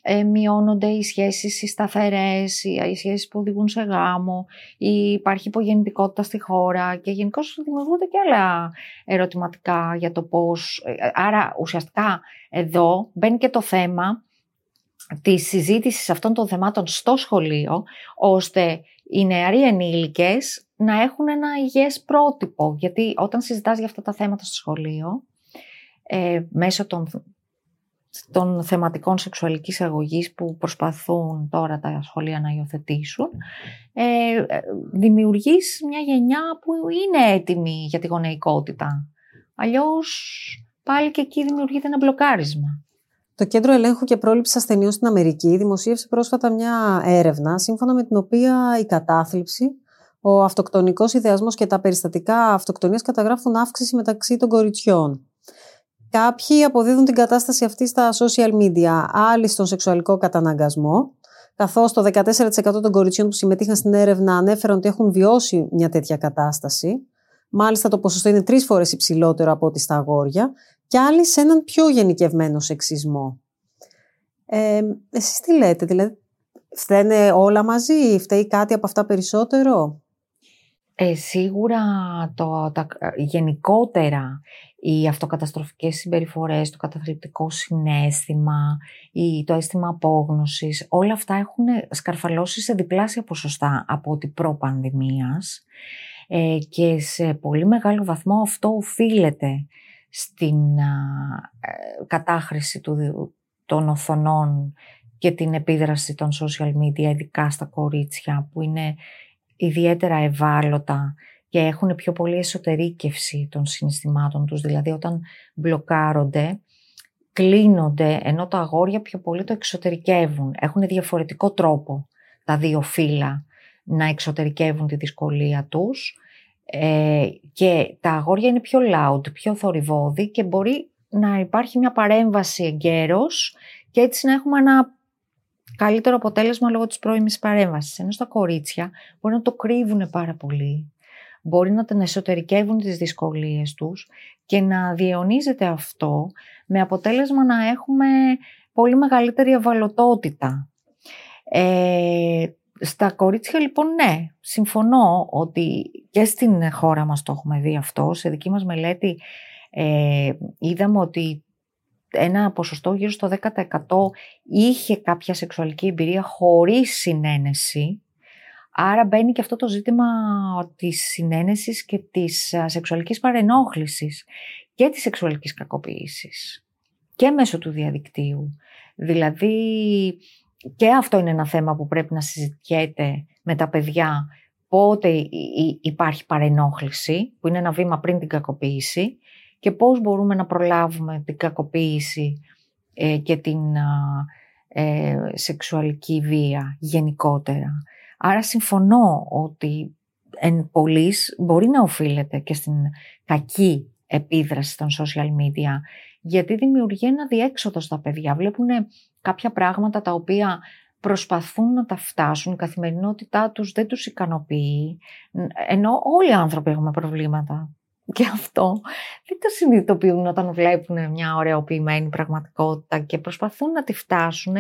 ε, μειώνονται οι σχέσεις οι σταθερές, οι, οι σχέσεις που οδηγούν σε γάμο, ή υπάρχει υπογεννητικότητα στη χώρα και γενικώ δημιουργούνται και άλλα ερωτηματικά για το πώς... Ε, άρα ουσιαστικά εδώ μπαίνει και το θέμα της συζήτησης αυτών των θεμάτων στο σχολείο, ώστε οι νεαροί ενήλικες να έχουν ένα υγιές πρότυπο. Γιατί όταν συζητάς για αυτά τα θέματα στο σχολείο, ε, μέσω των των θεματικών σεξουαλικής αγωγής που προσπαθούν τώρα τα σχολεία να υιοθετήσουν, ε, ε, δημιουργείς μια γενιά που είναι έτοιμη για τη γονεϊκότητα. Αλλιώς πάλι και εκεί δημιουργείται ένα μπλοκάρισμα. Το Κέντρο Ελέγχου και Πρόληψης Ασθενειών στην Αμερική δημοσίευσε πρόσφατα μια έρευνα σύμφωνα με την οποία η κατάθλιψη, ο αυτοκτονικός ιδεασμός και τα περιστατικά αυτοκτονίας καταγράφουν αύξηση μεταξύ των κοριτσιών. Κάποιοι αποδίδουν την κατάσταση αυτή στα social media, άλλοι στον σεξουαλικό καταναγκασμό, καθώς το 14% των κοριτσιών που συμμετείχαν στην έρευνα ανέφεραν ότι έχουν βιώσει μια τέτοια κατάσταση. Μάλιστα το ποσοστό είναι τρεις φορές υψηλότερο από ό,τι στα αγόρια και άλλοι σε έναν πιο γενικευμένο σεξισμό. Ε, εσείς τι λέτε, δηλαδή φταίνε όλα μαζί, φταίει κάτι από αυτά περισσότερο; Ε, σίγουρα το, τα, γενικότερα οι αυτοκαταστροφικές συμπεριφορές, το καταθλιπτικό συνέστημα, ή το αίσθημα απόγνωσης, όλα αυτά έχουν σκαρφαλώσει σε διπλάσια ποσοστά από την προ-πανδημίας ε, και σε πολύ μεγάλο βαθμό αυτό οφείλεται στην ε, κατάχρηση του, των οθονών και την επίδραση των social media, ειδικά στα κορίτσια που είναι ιδιαίτερα ευάλωτα και έχουν πιο πολύ εσωτερήκευση των συναισθημάτων τους. Δηλαδή όταν μπλοκάρονται, κλείνονται, ενώ τα αγόρια πιο πολύ το εξωτερικεύουν. Έχουν διαφορετικό τρόπο τα δύο φύλλα να εξωτερικεύουν τη δυσκολία τους ε, και τα αγόρια είναι πιο loud, πιο θορυβόδη και μπορεί να υπάρχει μια παρέμβαση εγκαίρως και έτσι να έχουμε ένα καλύτερο αποτέλεσμα λόγω της πρώιμης παρέμβασης. Ενώ στα κορίτσια μπορεί να το κρύβουν πάρα πολύ μπορεί να την εσωτερικεύουν τις δυσκολίες τους και να διαιωνίζεται αυτό με αποτέλεσμα να έχουμε πολύ μεγαλύτερη ευαλωτότητα. Ε, στα κορίτσια λοιπόν ναι, συμφωνώ ότι και στην χώρα μας το έχουμε δει αυτό. Σε δική μας μελέτη ε, είδαμε ότι ένα ποσοστό γύρω στο 10% είχε κάποια σεξουαλική εμπειρία χωρίς συνένεση. Άρα μπαίνει και αυτό το ζήτημα της συνένεσης και της σεξουαλικής παρενόχλησης και της σεξουαλικής κακοποίησης και μέσω του διαδικτύου. Δηλαδή και αυτό είναι ένα θέμα που πρέπει να συζητιέται με τα παιδιά πότε υπάρχει παρενόχληση, που είναι ένα βήμα πριν την κακοποίηση και πώς μπορούμε να προλάβουμε την κακοποίηση ε, και την ε, σεξουαλική βία γενικότερα. Άρα συμφωνώ ότι εν πολλής μπορεί να οφείλεται και στην κακή επίδραση των social media γιατί δημιουργεί ένα διέξοδο στα παιδιά. Βλέπουν κάποια πράγματα τα οποία προσπαθούν να τα φτάσουν, η καθημερινότητά τους δεν τους ικανοποιεί, ενώ όλοι οι άνθρωποι έχουμε προβλήματα. Και αυτό. Δεν το συνειδητοποιούν όταν βλέπουν μια ωραιοποιημένη πραγματικότητα και προσπαθούν να τη φτάσουν.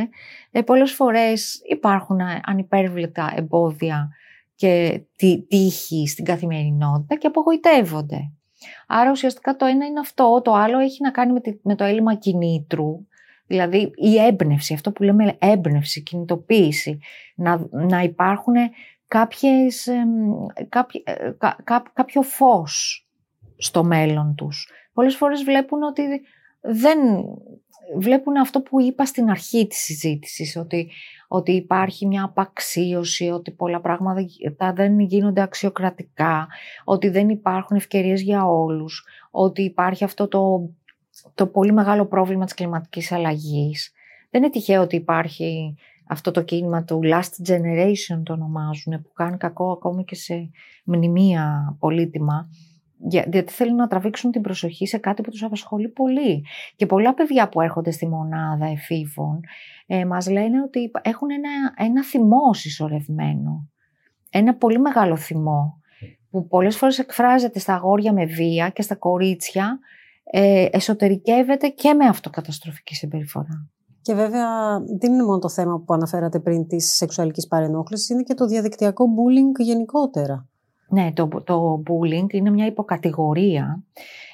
Ε, πολλές φορές υπάρχουν ανυπέρβλητα εμπόδια και τύχη στην καθημερινότητα και απογοητεύονται. Άρα ουσιαστικά το ένα είναι αυτό, το άλλο έχει να κάνει με, το έλλειμμα κινήτρου, δηλαδή η έμπνευση, αυτό που λέμε έμπνευση, κινητοποίηση, να, να υπάρχουν κάποιες, κάποιο, ε, κάποιο φως στο μέλλον τους. Πολλές φορές βλέπουν ότι δεν βλέπουν αυτό που είπα στην αρχή της συζήτησης, ότι, ότι υπάρχει μια απαξίωση, ότι πολλά πράγματα δεν γίνονται αξιοκρατικά, ότι δεν υπάρχουν ευκαιρίες για όλους, ότι υπάρχει αυτό το, το πολύ μεγάλο πρόβλημα της κλιματικής αλλαγής. Δεν είναι τυχαίο ότι υπάρχει αυτό το κίνημα του Last Generation το ονομάζουν, που κάνει κακό ακόμη και σε μνημεία πολύτιμα, γιατί θέλουν να τραβήξουν την προσοχή σε κάτι που τους απασχολεί πολύ. Και πολλά παιδιά που έρχονται στη μονάδα εφήβων ε, μας λένε ότι έχουν ένα, ένα θυμό συσσωρευμένο. Ένα πολύ μεγάλο θυμό που πολλές φορές εκφράζεται στα αγόρια με βία και στα κορίτσια ε, εσωτερικεύεται και με αυτοκαταστροφική συμπεριφορά. Και βέβαια δεν είναι μόνο το θέμα που αναφέρατε πριν της σεξουαλικής παρενόχλησης, είναι και το διαδικτυακό bullying γενικότερα. Ναι, το, το bullying είναι μια υποκατηγορία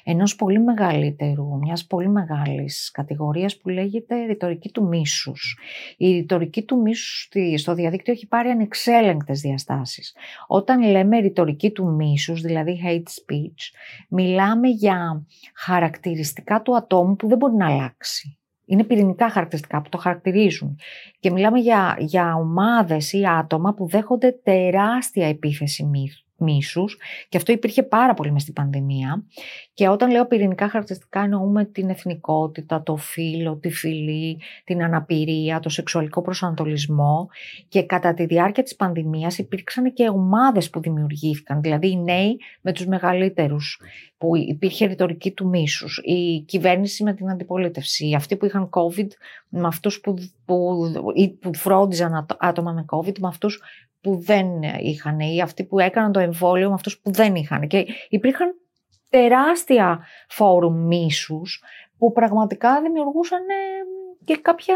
ενός πολύ μεγαλύτερου, μιας πολύ μεγάλης κατηγορίας που λέγεται ρητορική του μίσους. Η ρητορική του μίσους στο διαδίκτυο έχει πάρει ανεξέλεγκτες διαστάσεις. Όταν λέμε ρητορική του μίσους, δηλαδή hate speech, μιλάμε για χαρακτηριστικά του ατόμου που δεν μπορεί να αλλάξει. Είναι πυρηνικά χαρακτηριστικά που το χαρακτηρίζουν. Και μιλάμε για, για ομάδες ή άτομα που δέχονται τεράστια επίθεση μίσους. Και αυτό υπήρχε πάρα πολύ μες στην πανδημία. Και όταν λέω πυρηνικά χαρακτηριστικά εννοούμε την εθνικότητα, το φύλλο, τη φυλή, την αναπηρία, το σεξουαλικό προσανατολισμό. Και κατά τη διάρκεια της πανδημίας υπήρξαν και ομάδες που δημιουργήθηκαν, δηλαδή οι νέοι με τους μεγαλύτερους που υπήρχε ρητορική του μίσους, η κυβέρνηση με την αντιπολίτευση, αυτοί που είχαν COVID με αυτούς που, που, που φρόντιζαν άτομα με COVID με αυτούς που δεν είχαν ή αυτοί που έκαναν το εμβόλιο με αυτούς που δεν είχαν. Και υπήρχαν τεράστια φόρουμ μίσους που πραγματικά δημιουργούσαν και κάποια...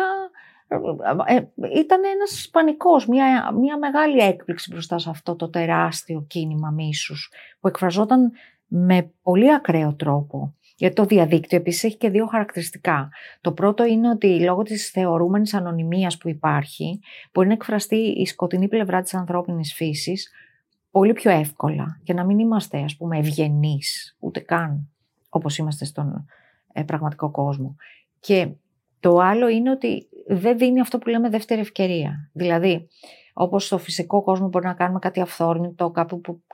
Ε, ε, ήταν ένας πανικός, μια, μια μεγάλη έκπληξη μπροστά σε αυτό το τεράστιο κίνημα μίσους που εκφραζόταν με πολύ ακραίο τρόπο. Γιατί το διαδίκτυο επίσης έχει και δύο χαρακτηριστικά. Το πρώτο είναι ότι λόγω της θεωρούμενης ανωνυμίας που υπάρχει, μπορεί να εκφραστεί η σκοτεινή πλευρά της ανθρώπινης φύσης πολύ πιο εύκολα και να μην είμαστε ας πούμε ευγενείς, ούτε καν όπως είμαστε στον ε, πραγματικό κόσμο. Και το άλλο είναι ότι δεν δίνει αυτό που λέμε δεύτερη ευκαιρία. Δηλαδή, όπως στο φυσικό κόσμο μπορεί να κάνουμε κάτι αυθόρμητο,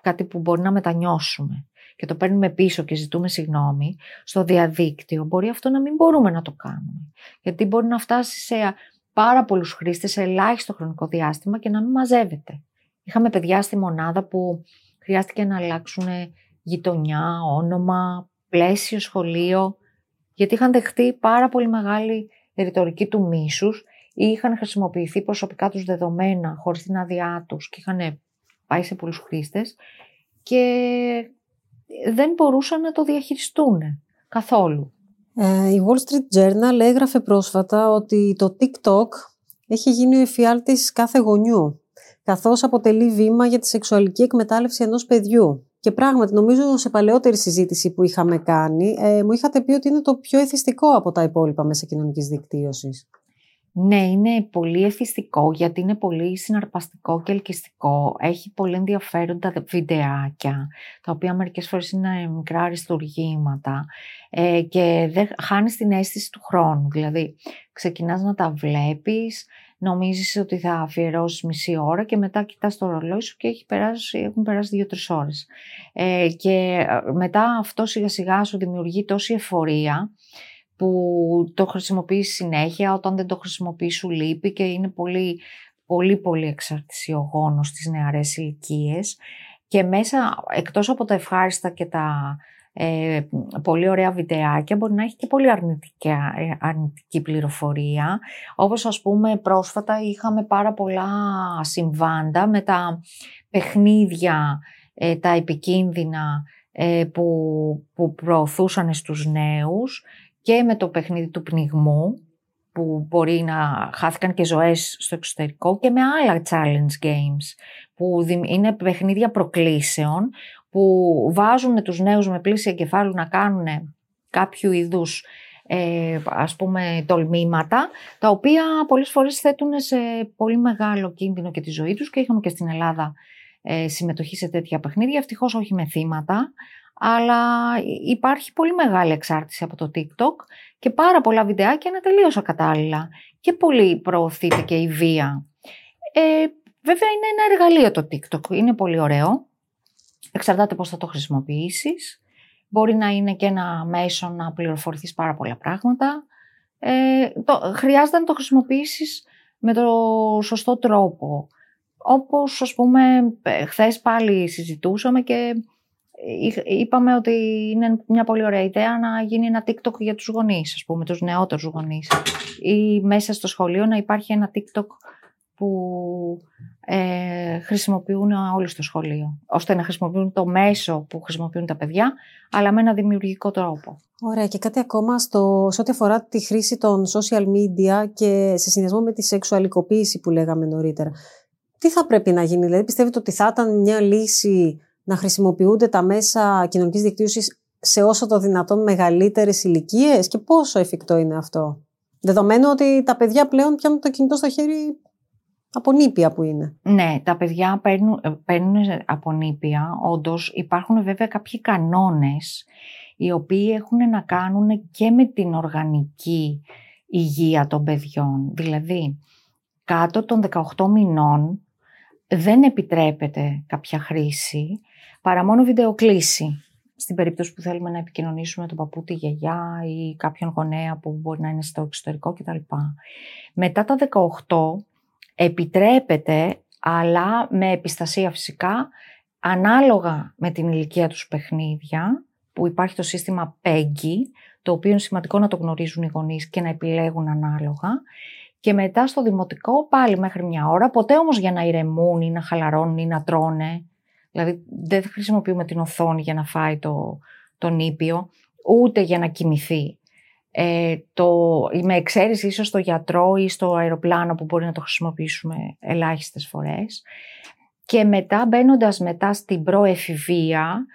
κάτι που μπορεί να μετανιώσουμε και το παίρνουμε πίσω και ζητούμε συγγνώμη, στο διαδίκτυο μπορεί αυτό να μην μπορούμε να το κάνουμε. Γιατί μπορεί να φτάσει σε πάρα πολλούς χρήστες σε ελάχιστο χρονικό διάστημα και να μην μαζεύεται. Είχαμε παιδιά στη μονάδα που χρειάστηκε να αλλάξουν γειτονιά, όνομα, πλαίσιο, σχολείο, γιατί είχαν δεχτεί πάρα πολύ μεγάλη ρητορική του μίσους ή είχαν χρησιμοποιηθεί προσωπικά τους δεδομένα χωρίς την άδειά τους και είχαν πάει σε πολλούς χρήστες και δεν μπορούσαν να το διαχειριστούν καθόλου. Ε, η Wall Street Journal έγραφε πρόσφατα ότι το TikTok έχει γίνει ο εφιάλτης κάθε γονιού καθώς αποτελεί βήμα για τη σεξουαλική εκμετάλλευση ενός παιδιού. Και πράγματι, νομίζω σε παλαιότερη συζήτηση που είχαμε κάνει, ε, μου είχατε πει ότι είναι το πιο εθιστικό από τα υπόλοιπα μέσα κοινωνικής δικτύωσης. Ναι, είναι πολύ εθιστικό γιατί είναι πολύ συναρπαστικό και ελκυστικό. Έχει πολύ ενδιαφέροντα βιντεάκια, τα οποία μερικές φορές είναι μικρά αριστουργήματα ε, και δεν χάνεις την αίσθηση του χρόνου. Δηλαδή, ξεκινάς να τα βλέπεις, νομίζεις ότι θα αφιερώσεις μισή ώρα και μετά κοιτάς το ρολόι σου και έχει περάσει, έχουν περάσει δύο-τρεις ώρες. Ε, και ε, μετά αυτό σιγά σιγά σου δημιουργεί τόση εφορία που το χρησιμοποιείς συνέχεια, όταν δεν το χρησιμοποιείς σου λείπει και είναι πολύ πολύ πολύ εξαρτησιογόνος στις νεαρές ηλικίες. και μέσα εκτός από τα ευχάριστα και τα ε, πολύ ωραία βιντεάκια μπορεί να έχει και πολύ αρνητική, ε, αρνητική πληροφορία όπως ας πούμε πρόσφατα είχαμε πάρα πολλά συμβάντα με τα παιχνίδια ε, τα επικίνδυνα ε, που, που προωθούσαν στους νέους και με το παιχνίδι του πνιγμού που μπορεί να χάθηκαν και ζωές στο εξωτερικό και με άλλα challenge games που είναι παιχνίδια προκλήσεων που βάζουν τους νέους με πλήση εγκεφάλου να κάνουν κάποιο είδους ε, ας πούμε τολμήματα τα οποία πολλές φορές θέτουν σε πολύ μεγάλο κίνδυνο και τη ζωή τους και είχαμε και στην Ελλάδα ε, συμμετοχή σε τέτοια παιχνίδια, ευτυχώς όχι με θύματα αλλά υπάρχει πολύ μεγάλη εξάρτηση από το TikTok και πάρα πολλά βιντεάκια είναι τελείως ακατάλληλα και πολύ προωθείται και η βία. Ε, βέβαια είναι ένα εργαλείο το TikTok, είναι πολύ ωραίο, εξαρτάται πώς θα το χρησιμοποιήσεις, μπορεί να είναι και ένα μέσο να πληροφορηθείς πάρα πολλά πράγματα, ε, το, χρειάζεται να το χρησιμοποιήσεις με το σωστό τρόπο. Όπως ας πούμε χθες πάλι συζητούσαμε και είπαμε ότι είναι μια πολύ ωραία ιδέα να γίνει ένα TikTok για τους γονείς, ας πούμε, τους νεότερους γονείς. Ή μέσα στο σχολείο να υπάρχει ένα TikTok που ε, χρησιμοποιούν όλοι στο σχολείο, ώστε να χρησιμοποιούν το μέσο που χρησιμοποιούν τα παιδιά, αλλά με ένα δημιουργικό τρόπο. Ωραία. Και κάτι ακόμα στο, σε ό,τι αφορά τη χρήση των social media και σε συνδυασμό με τη σεξουαλικοποίηση που λέγαμε νωρίτερα. Τι θα πρέπει να γίνει, δηλαδή πιστεύετε ότι θα ήταν μια λύση να χρησιμοποιούνται τα μέσα κοινωνικής δικτύωσης σε όσο το δυνατόν μεγαλύτερες ηλικίες και πόσο εφικτό είναι αυτό. Δεδομένου ότι τα παιδιά πλέον πιάνουν το κινητό στο χέρι από νήπια που είναι. Ναι, τα παιδιά παίρνουν, παίρνουν από νήπια. Όντως υπάρχουν βέβαια κάποιοι κανόνες οι οποίοι έχουν να κάνουν και με την οργανική υγεία των παιδιών. Δηλαδή, κάτω των 18 μηνών δεν επιτρέπεται κάποια χρήση παρά μόνο βιντεοκλήση. Στην περίπτωση που θέλουμε να επικοινωνήσουμε τον παππού, τη γιαγιά ή κάποιον γονέα που μπορεί να είναι στο εξωτερικό κτλ. Μετά τα 18 επιτρέπεται, αλλά με επιστασία φυσικά, ανάλογα με την ηλικία τους παιχνίδια, που υπάρχει το σύστημα PEGI, το οποίο είναι σημαντικό να το γνωρίζουν οι γονείς και να επιλέγουν ανάλογα. Και μετά στο δημοτικό πάλι μέχρι μια ώρα, ποτέ όμως για να ηρεμούν ή να χαλαρώνουν ή να τρώνε Δηλαδή δεν χρησιμοποιούμε την οθόνη για να φάει το, το νήπιο, ούτε για να κοιμηθεί. Ε, το, με εξαίρεση ίσως στο γιατρό ή στο αεροπλάνο που μπορεί να το χρησιμοποιήσουμε ελάχιστες φορές. Και μετά μπαίνοντας μετά στην προεφηβεία,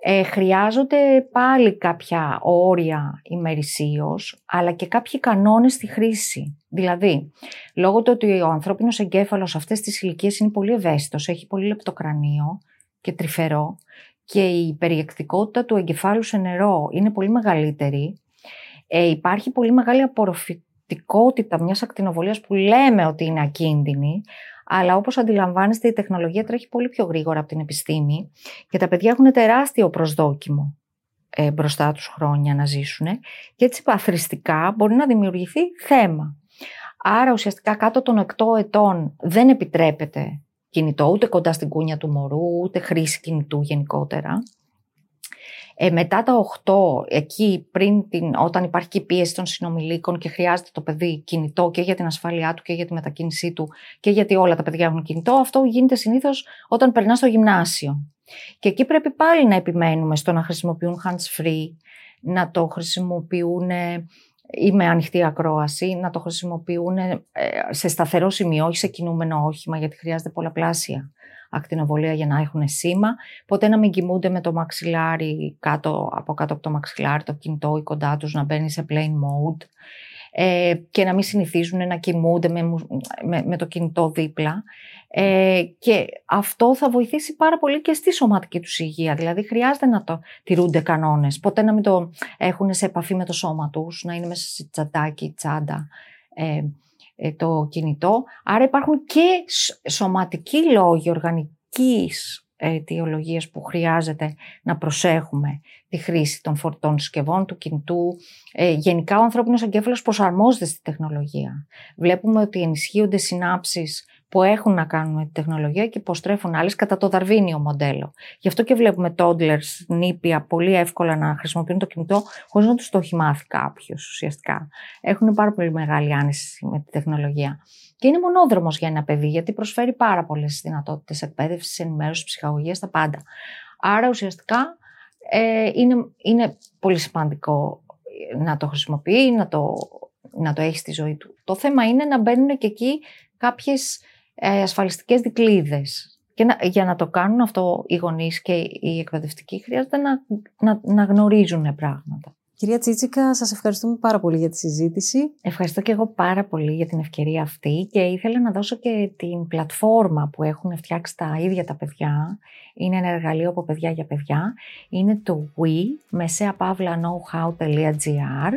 ε, χρειάζονται πάλι κάποια όρια ημερησίως, αλλά και κάποιοι κανόνες στη χρήση. Δηλαδή, λόγω του ότι ο ανθρώπινος εγκέφαλος αυτές τις ηλικίες είναι πολύ ευαίσθητος, έχει πολύ λεπτοκρανίο, και τρυφερό και η περιεκτικότητα του εγκεφάλου σε νερό είναι πολύ μεγαλύτερη, ε, υπάρχει πολύ μεγάλη απορροφητικότητα μιας ακτινοβολίας που λέμε ότι είναι ακίνδυνη, αλλά όπως αντιλαμβάνεστε η τεχνολογία τρέχει πολύ πιο γρήγορα από την επιστήμη και τα παιδιά έχουν τεράστιο προσδόκιμο ε, μπροστά τους χρόνια να ζήσουν και έτσι παθριστικά μπορεί να δημιουργηθεί θέμα. Άρα ουσιαστικά κάτω των 8 ετών δεν επιτρέπεται κινητό, ούτε κοντά στην κούνια του μωρού, ούτε χρήση κινητού γενικότερα. Ε, μετά τα 8, εκεί πριν την, όταν υπάρχει και η πίεση των συνομιλίκων και χρειάζεται το παιδί κινητό και για την ασφάλειά του και για τη μετακίνησή του και γιατί όλα τα παιδιά έχουν κινητό, αυτό γίνεται συνήθως όταν περνάς στο γυμνάσιο. Και εκεί πρέπει πάλι να επιμένουμε στο να χρησιμοποιούν hands-free, να το χρησιμοποιούν ή με ανοιχτή ακρόαση, να το χρησιμοποιούν ε, σε σταθερό σημείο, όχι σε κινούμενο όχημα, γιατί χρειάζεται πολλαπλάσια ακτινοβολία για να έχουν σήμα. Ποτέ να μην κοιμούνται με το μαξιλάρι κάτω, από κάτω από το μαξιλάρι, το κινητό ή κοντά τους, να μπαίνει σε plane mode ε, και να μην συνηθίζουν να κοιμούνται με, με, με το κινητό δίπλα. Ε, και αυτό θα βοηθήσει πάρα πολύ και στη σωματική τους υγεία. Δηλαδή χρειάζεται να το τηρούνται κανόνες. Ποτέ να μην το έχουν σε επαφή με το σώμα τους, να είναι μέσα σε τσαντάκι, τσάντα. Ε, ε, το κινητό. Άρα υπάρχουν και σωματικοί λόγοι οργανικής αιτιολογίες που χρειάζεται να προσέχουμε τη χρήση των φορτών συσκευών, του κινητού. Ε, γενικά ο ανθρώπινος εγκέφαλος προσαρμόζεται στη τεχνολογία. Βλέπουμε ότι ενισχύονται συνάψεις που έχουν να κάνουν με τη τεχνολογία και υποστρέφουν άλλες κατά το δαρβίνιο μοντέλο. Γι' αυτό και βλέπουμε toddlers, νήπια, πολύ εύκολα να χρησιμοποιούν το κινητό χωρίς να τους το έχει μάθει κάποιος ουσιαστικά. Έχουν πάρα πολύ μεγάλη άνεση με τη τεχνολογία. Και είναι μονόδρομος για ένα παιδί, γιατί προσφέρει πάρα πολλές δυνατότητες εκπαίδευσης, ενημέρωσης, ψυχαγωγίας, τα πάντα. Άρα ουσιαστικά ε, είναι, είναι πολύ σημαντικό να το χρησιμοποιεί, να το, να το έχει στη ζωή του. Το θέμα είναι να μπαίνουν και εκεί κάποιες ε, ασφαλιστικές δικλείδες. Και να, για να το κάνουν αυτό οι γονείς και οι εκπαιδευτικοί χρειάζεται να, να, να γνωρίζουν πράγματα. Κυρία Τσίτσικα, σας ευχαριστούμε πάρα πολύ για τη συζήτηση. Ευχαριστώ και εγώ πάρα πολύ για την ευκαιρία αυτή και ήθελα να δώσω και την πλατφόρμα που έχουν φτιάξει τα ίδια τα παιδιά. Είναι ένα εργαλείο από παιδιά για παιδιά. Είναι το We, mεσαίαπαύλα.knowhow.gr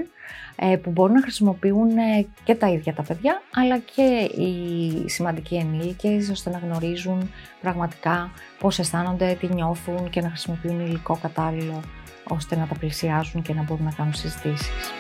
ε, που μπορούν να χρησιμοποιούν ε, και τα ίδια τα παιδιά αλλά και οι σημαντικοί ενήλικες ώστε να γνωρίζουν πραγματικά πώς αισθάνονται, τι νιώθουν και να χρησιμοποιούν υλικό κατάλληλο ώστε να τα πλησιάζουν και να μπορούν να κάνουν συζητήσεις.